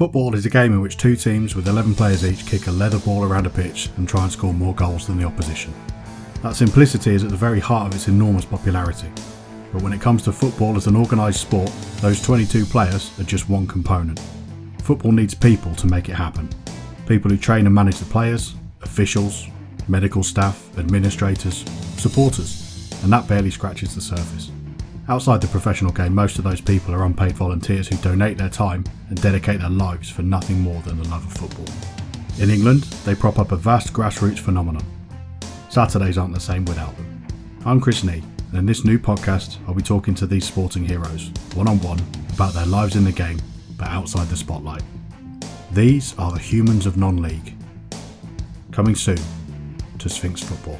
Football is a game in which two teams with 11 players each kick a leather ball around a pitch and try and score more goals than the opposition. That simplicity is at the very heart of its enormous popularity. But when it comes to football as an organised sport, those 22 players are just one component. Football needs people to make it happen. People who train and manage the players, officials, medical staff, administrators, supporters, and that barely scratches the surface. Outside the professional game, most of those people are unpaid volunteers who donate their time and dedicate their lives for nothing more than the love of football. In England, they prop up a vast grassroots phenomenon. Saturdays aren't the same without them. I'm Chris Nee, and in this new podcast, I'll be talking to these sporting heroes, one on one, about their lives in the game, but outside the spotlight. These are the humans of non league. Coming soon to Sphinx Football.